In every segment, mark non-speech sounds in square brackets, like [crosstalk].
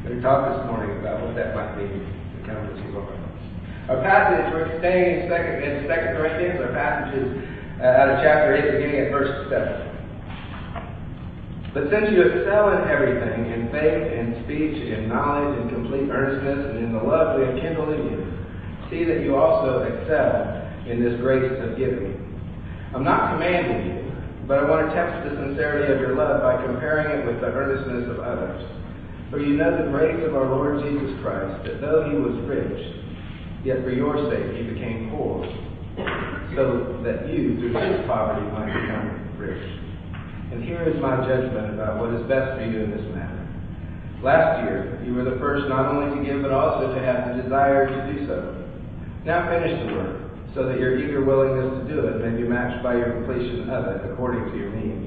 Let talked this morning about what that might mean to come to Lord. Our passage, we're staying in Second, in Second Corinthians. Our passage is uh, out of chapter 8, beginning at verse 7. But since you excel in everything, in faith, in speech, in knowledge, in complete earnestness, and in the love we have kindled in you, see that you also excel in this grace of giving. I'm not commanding you, but I want to test the sincerity of your love by comparing it with the earnestness of others. For you know the grace of our Lord Jesus Christ, that though he was rich, yet for your sake he became poor, so that you, through his poverty, might become rich. And here is my judgment about what is best for you in this matter. Last year, you were the first not only to give, but also to have the desire to do so. Now finish the work, so that your eager willingness to do it may be matched by your completion of it according to your means.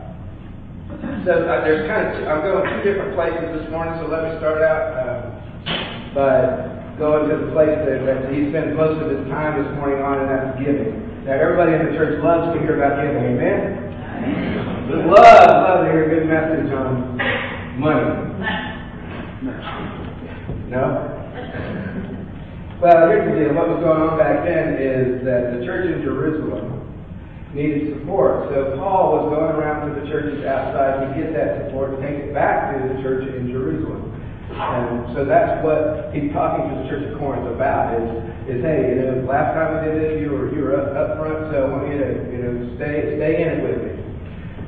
So uh, there's kind of I'm going two different places this morning. So let me start out uh, by going to the place that, that he spends most of his time this morning on, and that's giving. Now, everybody in the church loves to hear about giving. Amen? We love, love to hear a good message on money. No? Well, here's the deal. What was going on back then is that the church in Jerusalem needed support. So Paul was going around to the churches outside to get that support and take it back to the church in Jerusalem. And so that's what he's talking to the church of Corinth about is, is hey, you know, last time we did this, you were, you were up, up front, so I want you to, you know, stay, stay in it with me.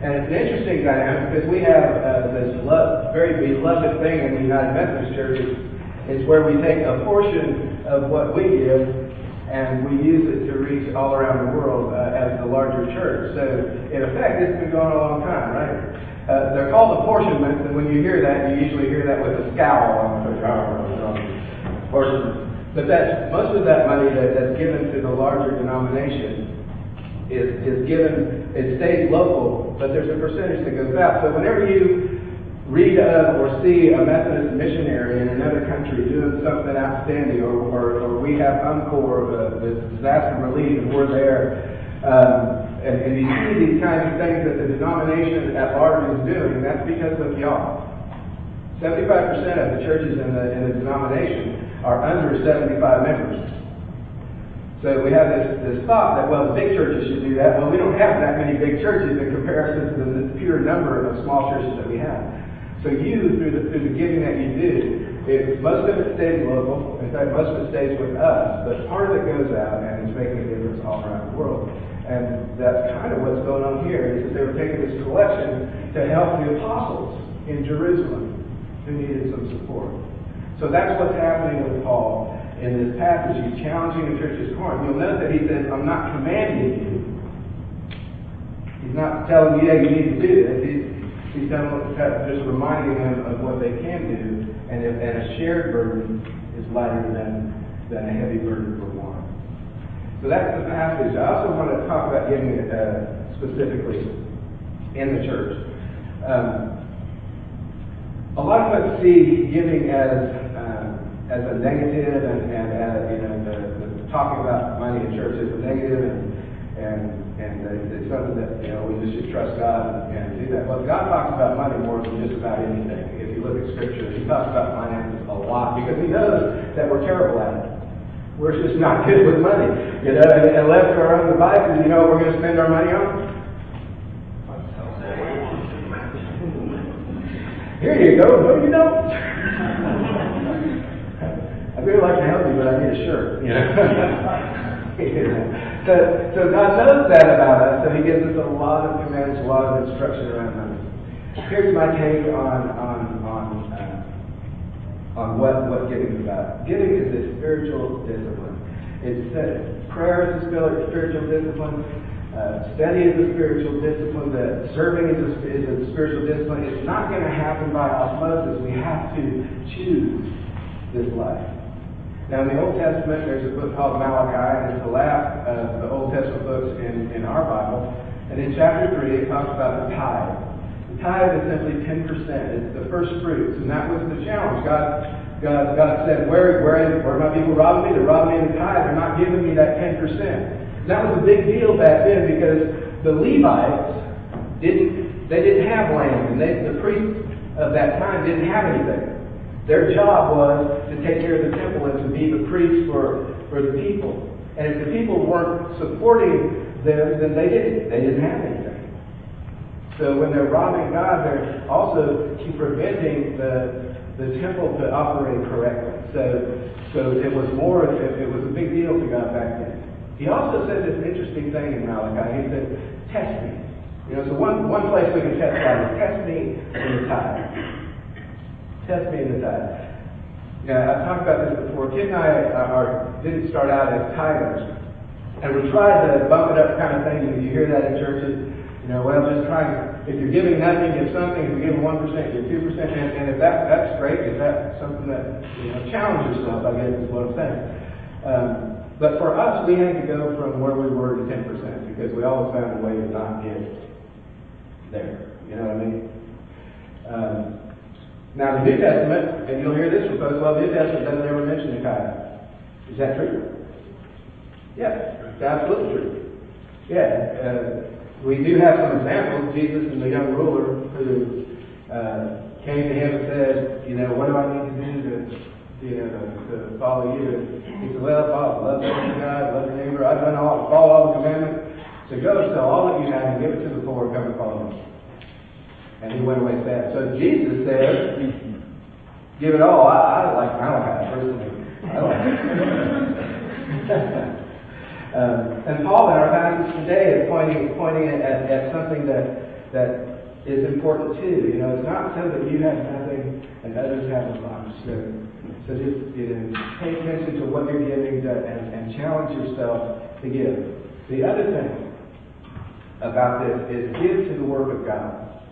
And it's an interesting dynamic because we have uh, this love, very beloved thing in the United Methodist Church is, is where we take a portion of what we give and we use it to reach all around the world uh, as the larger church. So in effect, it's been going a long time, right? Uh, they're called apportionments, and when you hear that, you usually hear that with a scowl on the apportionment. But that's most of that money that, that's given to the larger denomination is, is given, it stays local, but there's a percentage that goes out. So whenever you read of or see a Methodist missionary in another country doing something outstanding, or, or, or we have UMCOR, uh, the disaster relief, and we're there, um, and, and you see these kinds of things that the denomination at large is doing, that's because of y'all. 75% of the churches in the, in the denomination are under 75 members. So we have this, this thought that, well, the big churches should do that. Well, we don't have that many big churches in comparison to the pure number of small churches that we have. So you, through the, through the giving that you do, it, most of it stays local. In fact, most of it stays with us. But part of it goes out and is making a difference all around the world. And that's kind of what's going on here, is that they were taking this collection to help the apostles in Jerusalem who needed some support. So that's what's happening with Paul in this passage. He's challenging the church of Corinth. You'll note that he says, I'm not commanding you. He's not telling you, yeah, you need to do this. He's, telling, just reminding them of what they can do. And, if, and a shared burden is lighter than, than a heavy burden for one. So that's the passage. I also want to talk about giving uh, specifically in the church. Um, a lot of us see giving as um, as a negative, and, and as, you know, the, the talking about money in church is a negative, and and and it's something that you know we just should trust God and, and do that. But God talks about money more than just about anything. If you look at Scripture, He talks about finances a lot because He knows that we're terrible at it. We're just not good with money. You know, and, and left to our own devices, you know what we're going to spend our money on? Here you go. No, you don't. [laughs] I'd really like to help you, but I need a shirt. You know? [laughs] so, so God knows that about us, so He gives us a lot of commands, a lot of instruction around money. Here's my take on on on uh, on what what giving is about. Giving is a spiritual discipline. It's uh, prayer is a spiritual discipline. uh, study is a spiritual discipline, that serving is a, is a spiritual discipline. It's not going to happen by osmosis. We have to choose this life. Now, in the Old Testament, there's a book called Malachi, and it's the last of the Old Testament books in, in our Bible. And in chapter 3, it talks about the tithe. The tithe is simply 10%. It's the first fruits. And that was the challenge. God, God, God said, where, where, where my people robbing me? They're robbing me in the tithe. They're not giving me that 10%. That was a big deal back then because the Levites didn't they didn't have land, and they, the priests of that time didn't have anything. Their job was to take care of the temple and to be the priest for, for the people. And if the people weren't supporting them, then they didn't. They didn't have anything. So when they're robbing God, they're also preventing the the temple to operate correctly. So so it was more it, it was a big deal to God back then. He also said this interesting thing in Malachi. He said, test me. You know, so one, one place we can test God is test me in the tithe. Test me in the tithe. Yeah, I've talked about this before. Kid and I are, didn't start out as tithers. And we tried the bump it up kind of thing. You hear that in churches. You know, well, just try if you're giving nothing, give something. If you're giving 1%, give 2%. And, and if that, that's great, if that's something that, you know, challenge yourself, I guess is what I'm saying. Um, but for us, we had to go from where we were to 10% because we always found a way to not get there. You know what I mean? Um, now, the New Testament, and you'll hear this from folks, well, the New Testament doesn't ever mention the tithe. Is that true? Yeah, it's absolutely true. Yeah, uh, we do have some examples. Jesus and the young ruler who uh, came to him and said, you know, what do I need to do to you know, to, follow you. And he said, well, follow, love God, love your neighbor. I've done all, follow all the commandments. So go sell all that you have and give it to the poor and come and follow me. And he went away sad. So Jesus said, give it all. I, I don't like Malachi personally. I don't like [laughs] um, and Paul in our passage today is pointing pointing at, at something that that is important too. You know, it's not so that you have nothing and others have a lot. So so just you know, pay attention to what you're giving to, and, and challenge yourself to give. The other thing about this is give to the work of God.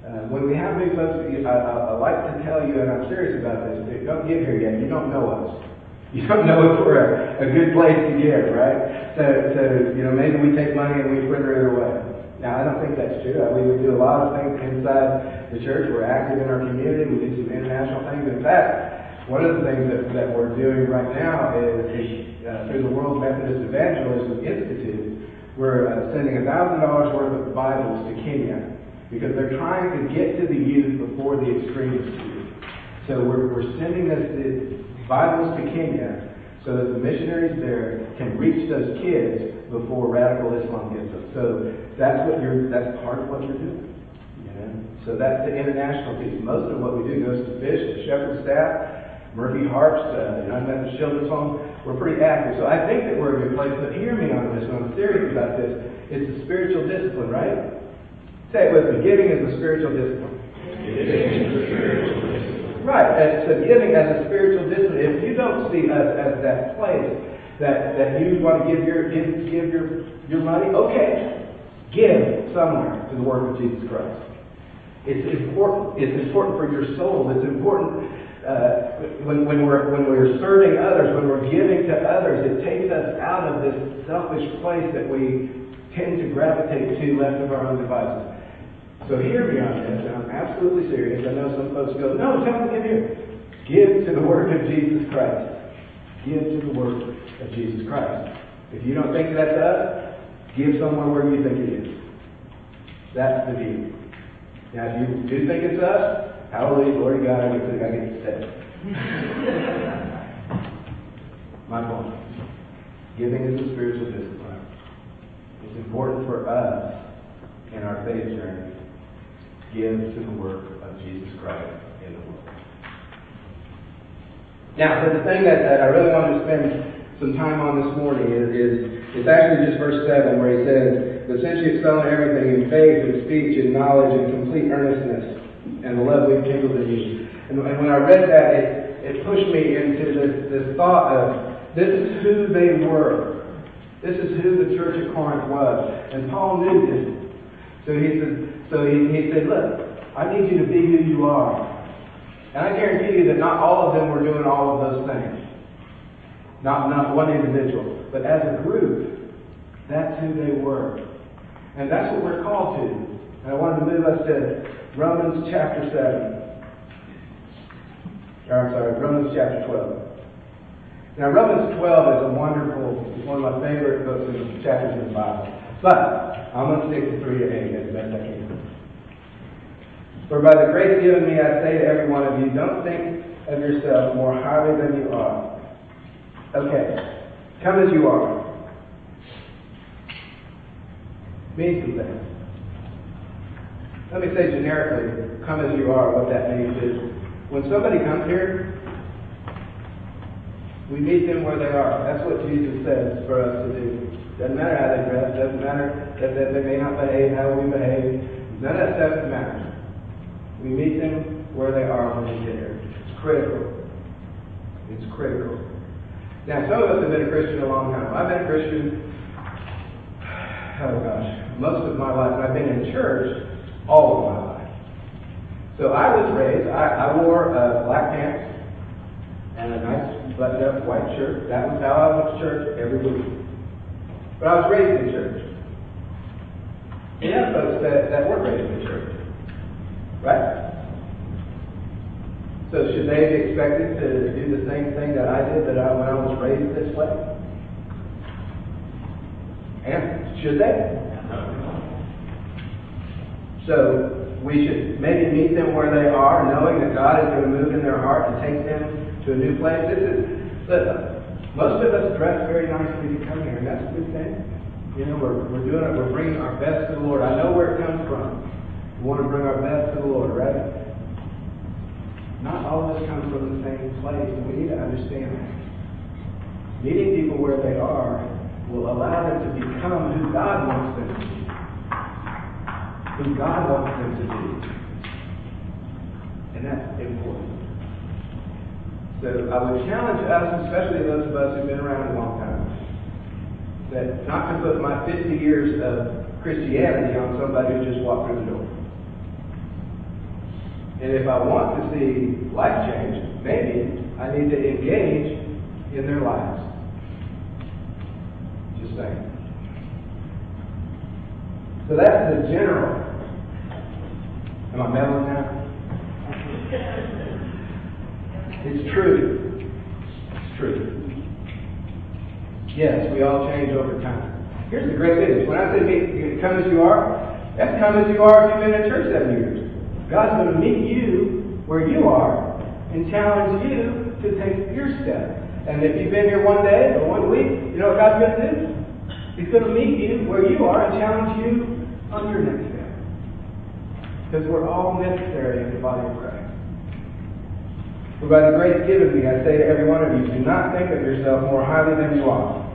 Uh, when we have new folks, I, I, I, like to tell you, and I'm serious about this, don't give here yet. You don't know us. [laughs] You don't know if we're a, a good place to give, right? So, so, you know, maybe we take money and we fritter it away. Now, I don't think that's true. We, we do a lot of things inside the church. We're active in our community. We do some international things. In fact, one of the things that, that we're doing right now is, uh, through the World Methodist Evangelism Institute, we're uh, sending $1,000 worth of Bibles to Kenya because they're trying to get to the youth before the extremists do. So we're, we're sending this Bibles to Kenya so that the missionaries there can reach those kids before radical Islam gets them. So that's what you're that's part of what you're doing. You know? So that's the international piece. Most of what we do goes to fish, the shepherd staff, Murphy Harpst, uh, United Methodist Children's Home. We're pretty active. So I think that we're a good place. But hear me on this when I'm serious about this. It's a spiritual discipline, right? Say it with me. Giving is a spiritual discipline. Right, and so giving as a spiritual discipline. If you don't see us as that place that, that you want to give your give, give your your money, okay, give somewhere to the work of Jesus Christ. It's important. It's important for your soul. It's important uh, when, when we're when we're serving others, when we're giving to others. It takes us out of this selfish place that we tend to gravitate to left of our own devices. So hear me on this, and I'm absolutely serious. I know some folks go, no, tell to give here. Give to the work of Jesus Christ. Give to the work of Jesus Christ. If you don't think that's us, give somewhere where you think it is. That's the deal. Now, if you do think it's us, hallelujah, glory to God, I get to, I get to say [laughs] My point. Giving is a spiritual discipline. It's important for us in our faith journey to give to the work of Jesus Christ in the world. Now, the thing that, that I really wanted to spend some time on this morning is, is it's actually just verse 7 where he says, But since you excel in everything, in faith, and speech, and knowledge, and complete earnestness, and the love we've kindled in you. And, and when I read that, it, it pushed me into this, this thought of this is who they were This is who the church at Corinth was. And Paul knew this. So he said, so he, he said, look, I need you to be who you are. And I guarantee you that not all of them were doing all of those things. Not, not one individual. But as a group, that's who they were. And that's what we're called to. And I wanted to move us to Romans chapter 7. Or, I'm sorry, Romans chapter 12. Now, Romans 12 is a wonderful, one of my favorite books and chapters in the Bible. But I'm going to stick to 3 to 8 as best I can. For by the grace given me, I say to every one of you, don't think of yourself more highly than you are. Okay, come as you are. Means some things. Let me say generically, come as you are, what that means is when somebody comes here, we meet them where they are. That's what Jesus says for us to do. Doesn't matter how they dress, doesn't matter that, they may not behave how we behave. None of that stuff matters. We meet them where they are when we get here. It's critical. It's critical. Now, some of us have been a Christian a long time. I've been a Christian, oh gosh, most of my life. I've been in church all of my life. So I was raised, I, I wore uh, black pants and a nice buttoned up white shirt. That was how I went to church every week. But I was raised in church. We have folks that, that weren't raised in church. Right? So should they be expected to do the same thing that I did that I, when I was raised this way? And should they? So we should maybe meet them where they are, knowing that God is going to move in their heart and take them to a new place. This is listen. Most of us dress very nicely to come here, and that's a good thing. You know, we're, we're doing it. We're bringing our best to the Lord. I know where it comes from. We want to bring our best to the Lord, right? Not all of us come from the same place, and we need to understand that. Meeting people where they are will allow them to become who God wants them to be. Who God wants them to be. And that's important. So I would challenge us, especially those of us who've been around a long time, that not to put my 50 years of Christianity on somebody who just walked through the door. And if I want to see life change, maybe I need to engage in their lives. Just saying. So that's the general. Am I meddling now? [laughs] It's true. It's true. Yes, we all change over time. Here's the great news. When I say meet, come as you are, that's come as you are if you've been in church seven years. God's going to meet you where you are and challenge you to take your step. And if you've been here one day or one week, you know what God's going to do? He's going to meet you where you are and challenge you on your next step. Because we're all necessary in the body of Christ. For by the grace given me, I say to every one of you, do not think of yourself more highly than you ought,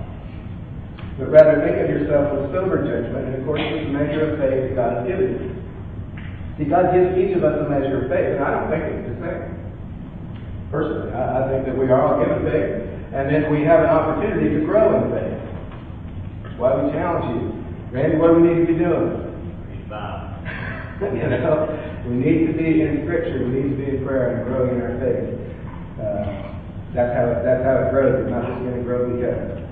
but rather think of yourself with sober judgment in accordance with the measure of faith that God has given you. See, God gives each of us a measure of faith, and I don't think it's the same. Personally, I, I think that we are all given faith, and then we have an opportunity to grow in faith. That's why we challenge you. Randy, what do we need to be doing? [laughs] you know, we need to be in Scripture. We need to be in prayer and growing in our faith. Uh, that's how it, that's how it grows. It's not just going to grow because.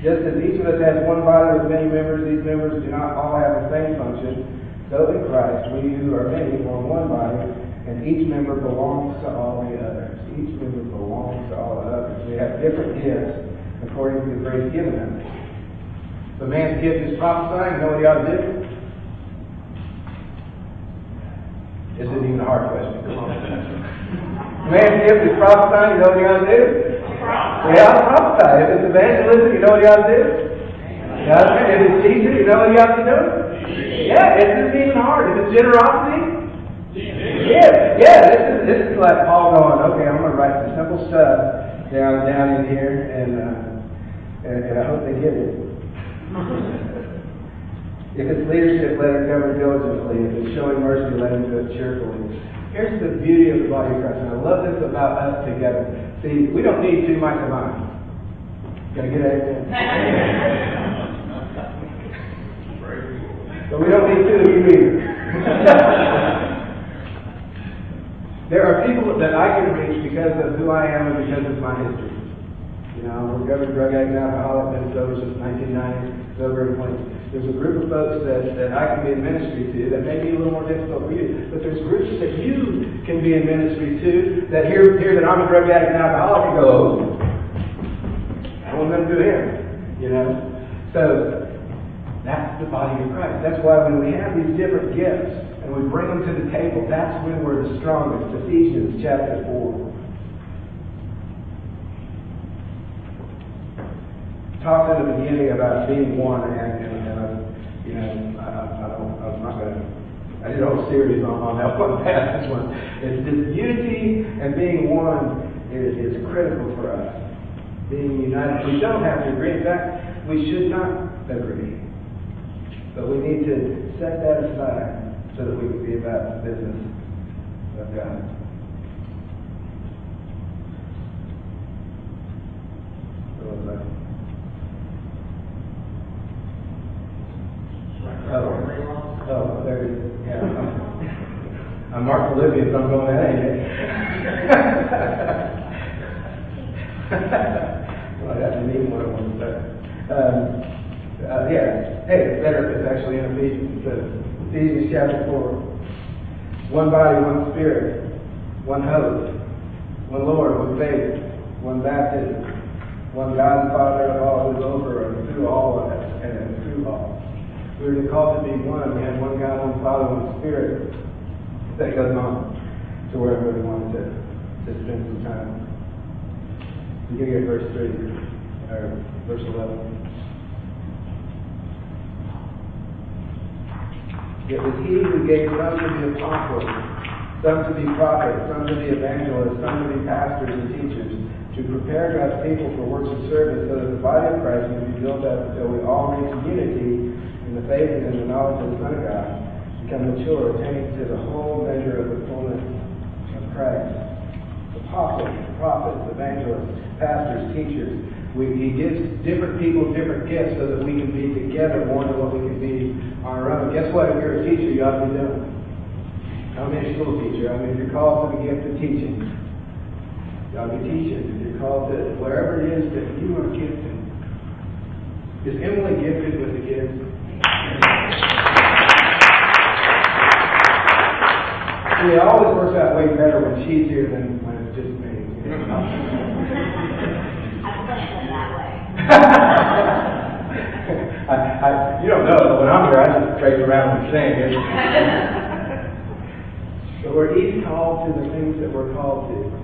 Just as each of us has one body with many members, these members do not all have the same function. So in Christ, we who are many form one body, and each member belongs to all the others. Each member belongs to all the others. We have different gifts according to the grace given us. The man's gift is prophesying, you know what to do? This isn't even a hard question. Come on. Man's gift is prophesying, you know what you ought to do? Yeah, prophesy. If it's evangelism, you know what you ought to do? Yeah, if it's teaching, you know what you ought to do? Yeah, this isn't even hard. If it's generosity, yeah, yeah. This is this is like Paul going, okay, I'm gonna write some simple stuff down down in here, and uh, and, and I hope they get it. [laughs] If it's leadership, let it govern diligently. If it's showing mercy, let him do it cheerfully. Here's the beauty of the body of Christ. And I love this about us together. See, we don't need two mics of mine. Can I get an amen? [laughs] but we don't need two of you either. [laughs] there are people that I can reach because of who I am and because of my history. You know, I'm a recovered drug addict and alcoholic, been sober since 1990, sober in 20. There's a group of folks that, that I can be in ministry to that may be a little more difficult for you. But there's groups that you can be in ministry to that hear, hear that I'm a drug addict and alcoholic and go, oh, I want them to do him. You know? So that's the body of Christ. That's why when we have these different gifts and we bring them to the table, that's when we're the strongest. Ephesians chapter 4. Talked in the beginning about being one, and, and, and I, you know, I, I, don't, I'm not going to. I did a whole series on, on that [laughs] one passage one. It's this unity and being one is, is critical for us. Being united. We don't have to agree. In fact, we should not agree. But we need to set that aside so that we can be about the business of God. So, uh, Oh, oh, there it is. Yeah. I'm Mark Olivia, so I'm going, hey. [laughs] well, that's a neat one I want to say. Um, uh, yeah, hey, it's better if it's actually in Ephesians. It Ephesians chapter 4. One body, one spirit, one hope, one Lord, one faith, one baptism, one God and Father of all who is over and through all of us and through all we were called to be one. We had one God, one Father, one Spirit. That goes on to where I really wanted to, to spend some time. Beginning at verse 3, or verse 11. It was he who gave some to be apostles, some to be prophets, some to be evangelists, some to be pastors and teachers, to prepare God's people for works of service so that the body of Christ may be built up until we all reach unity in the faith and in the knowledge of the Son of God, become mature, attaining to the whole measure of the fullness of Christ. Apostles, prophets, evangelists, pastors, teachers. We, he gives different people different gifts so that we can be together more than what we can be on our own. Guess what? If you're a teacher, you ought to be doing. I'm a school teacher. I mean, if you're called to the gift of teaching, you ought to be teaching. If you're called to wherever it is that you are gifted. Is Emily gifted with the gift? And it always works out way better when she's here than when it's just me. It that way. [laughs] I, I, you don't know, but when I'm here, I just trace around and sing. [laughs] but we're each called to the things that we're called to.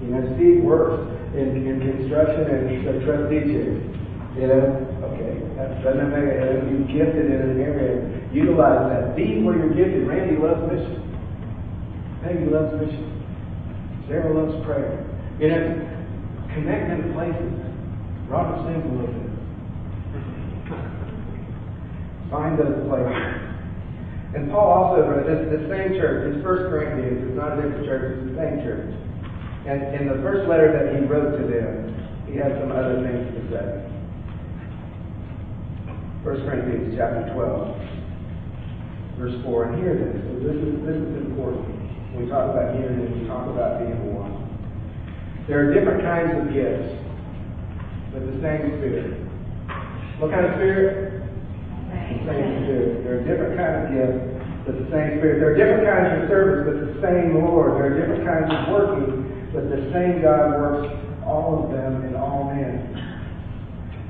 You know, Steve works in, in construction and a trustee chair. You know, okay, that doesn't make it. Gifted in an area. Utilize that. Be where you're gifted. Randy loves mission. Peggy loves mission. Sarah loves prayer. You know, connect in places. Robert sings bit. [laughs] Find those places. And Paul also wrote this, the same church, it's First Corinthians, it's not a different church, it's the same church. And in the first letter that he wrote to them, he had some other things to say. 1 Corinthians chapter 12, verse 4. And hear this. This is this is important. When we talk about unity, we talk about being one. There are different kinds of gifts, but the same Spirit. What kind of Spirit? The same Spirit. There are different kinds of gifts, but the same Spirit. There are different kinds of service, but the same Lord. There are different kinds of working, but the same God works all of them in all men.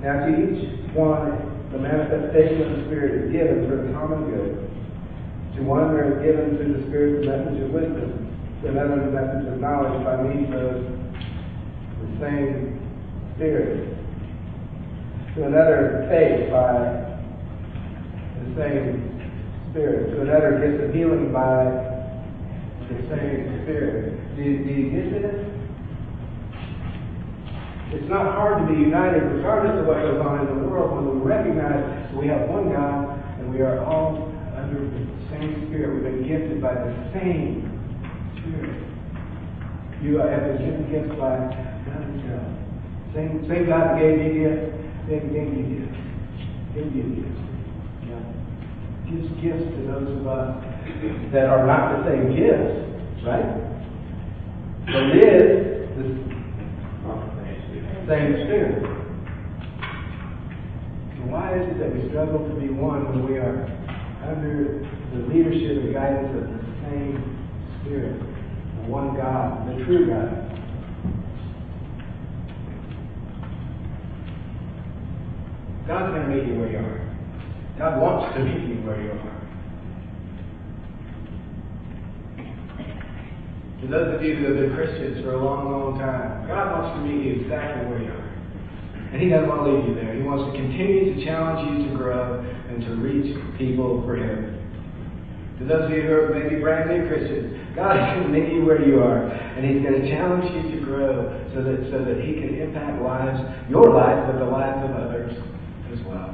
Now, to each one, the manifestation of the Spirit is given for the common good. To one there is given through the Spirit the message of wisdom, to another the message of knowledge by means of the same Spirit, to another faith by the same Spirit, to another gift of healing by the same Spirit. Do you? It's not hard to be united regardless of what goes on in the world when we recognize we have one God and we are all under the same Spirit. We've been gifted by the same Spirit. You have been given gifts by God Himself. Same, same God that gave me gifts, same gave you gifts. Gave you gifts. Yeah. gives gifts to those of us that are not the same gifts, right? But it is the same Spirit. And why is it that we struggle to be one when we are under the leadership and guidance of the same Spirit, the one God, the true God? God's going to meet you where you are. God wants to meet you where you are. To those of you who have been Christians for a long, long time, God wants to meet you exactly where you are. And He doesn't want to leave you there. He wants to continue to challenge you to grow and to reach people for Him. To those of you who are maybe brand new Christians, God is going to meet you where you are, and He's going to challenge you to grow so that so that He can impact lives, your life, but the lives of others as well.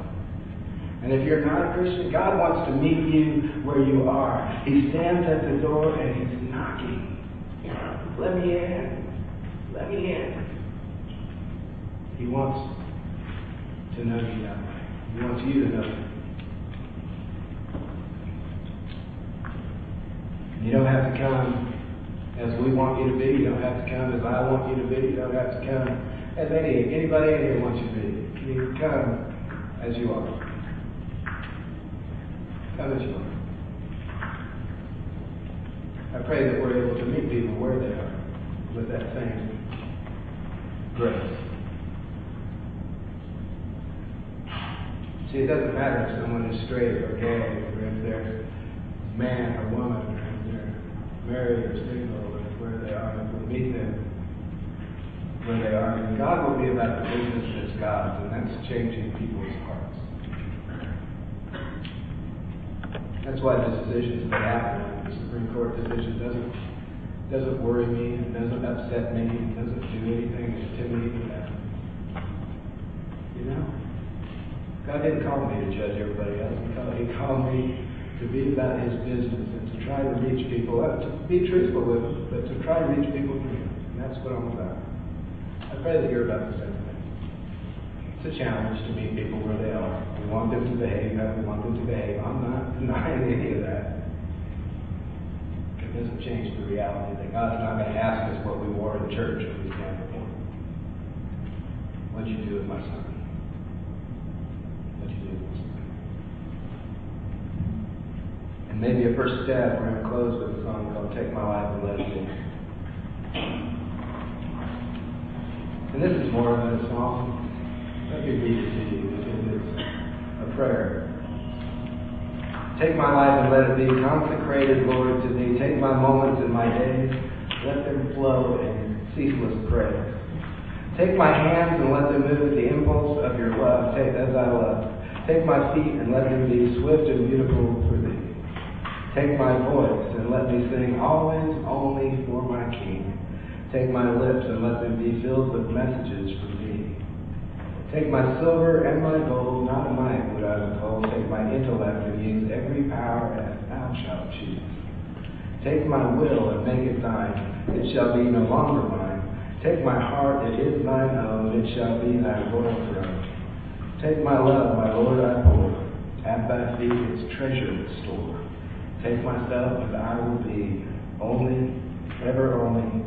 And if you're not a Christian, God wants to meet you where you are. He stands at the door and He's knocking. Let me in. Let me in. He wants to know you that way. He wants you to know Him. You don't have to come as we want you to be. You don't have to come as I want you to be. You don't have to come as any anybody in here wants you to be. You come as you are. Come as you are. I pray that we're able to meet people where they are with that same grace. See, it doesn't matter if someone is straight or gay, or if they're man or woman, or if they're married or single, or where they are. If we meet them where they are, and God will be about the business that's God's, and that's changing people's hearts. That's why this decision that happened, the Supreme Court decision, doesn't doesn't worry me, doesn't upset me, doesn't do anything to me. You know, God didn't call me to judge everybody else. He called, me to be about His business and to try to reach people, uh, to be truthful with them, but to try to reach people for Him. And that's what I'm about. I pray that you're about the same thing. It's a challenge to meet people where they are. We want them to behave how we want them to behave. I'm not [laughs] denying any of that. Doesn't change the reality that God's not going to ask us what we wore in church when we stand before Him. What'd you do with my son? What'd you do with my son? And maybe a first step, we're going to close with a song called Take My Life and Let It Be. And this is more than a song. Let me read it to you it's a prayer. Take my life and let it be consecrated, Lord, to thee. Take my moments and my days, let them flow in ceaseless praise. Take my hands and let them move the impulse of your love, take as I love. Take my feet and let them be swift and beautiful for thee. Take my voice and let me sing always only for my King. Take my lips and let them be filled with messages from thee. Take my silver and my gold, not a mite would I withhold. Take my intellect and use every power as thou shalt choose. Take my will and make it thine, it shall be no longer mine. Take my heart, it is thine own, it shall be thy royal throne. Take my love, my Lord, I pour, at thy feet its treasure store. Take myself, and I will be only, ever only,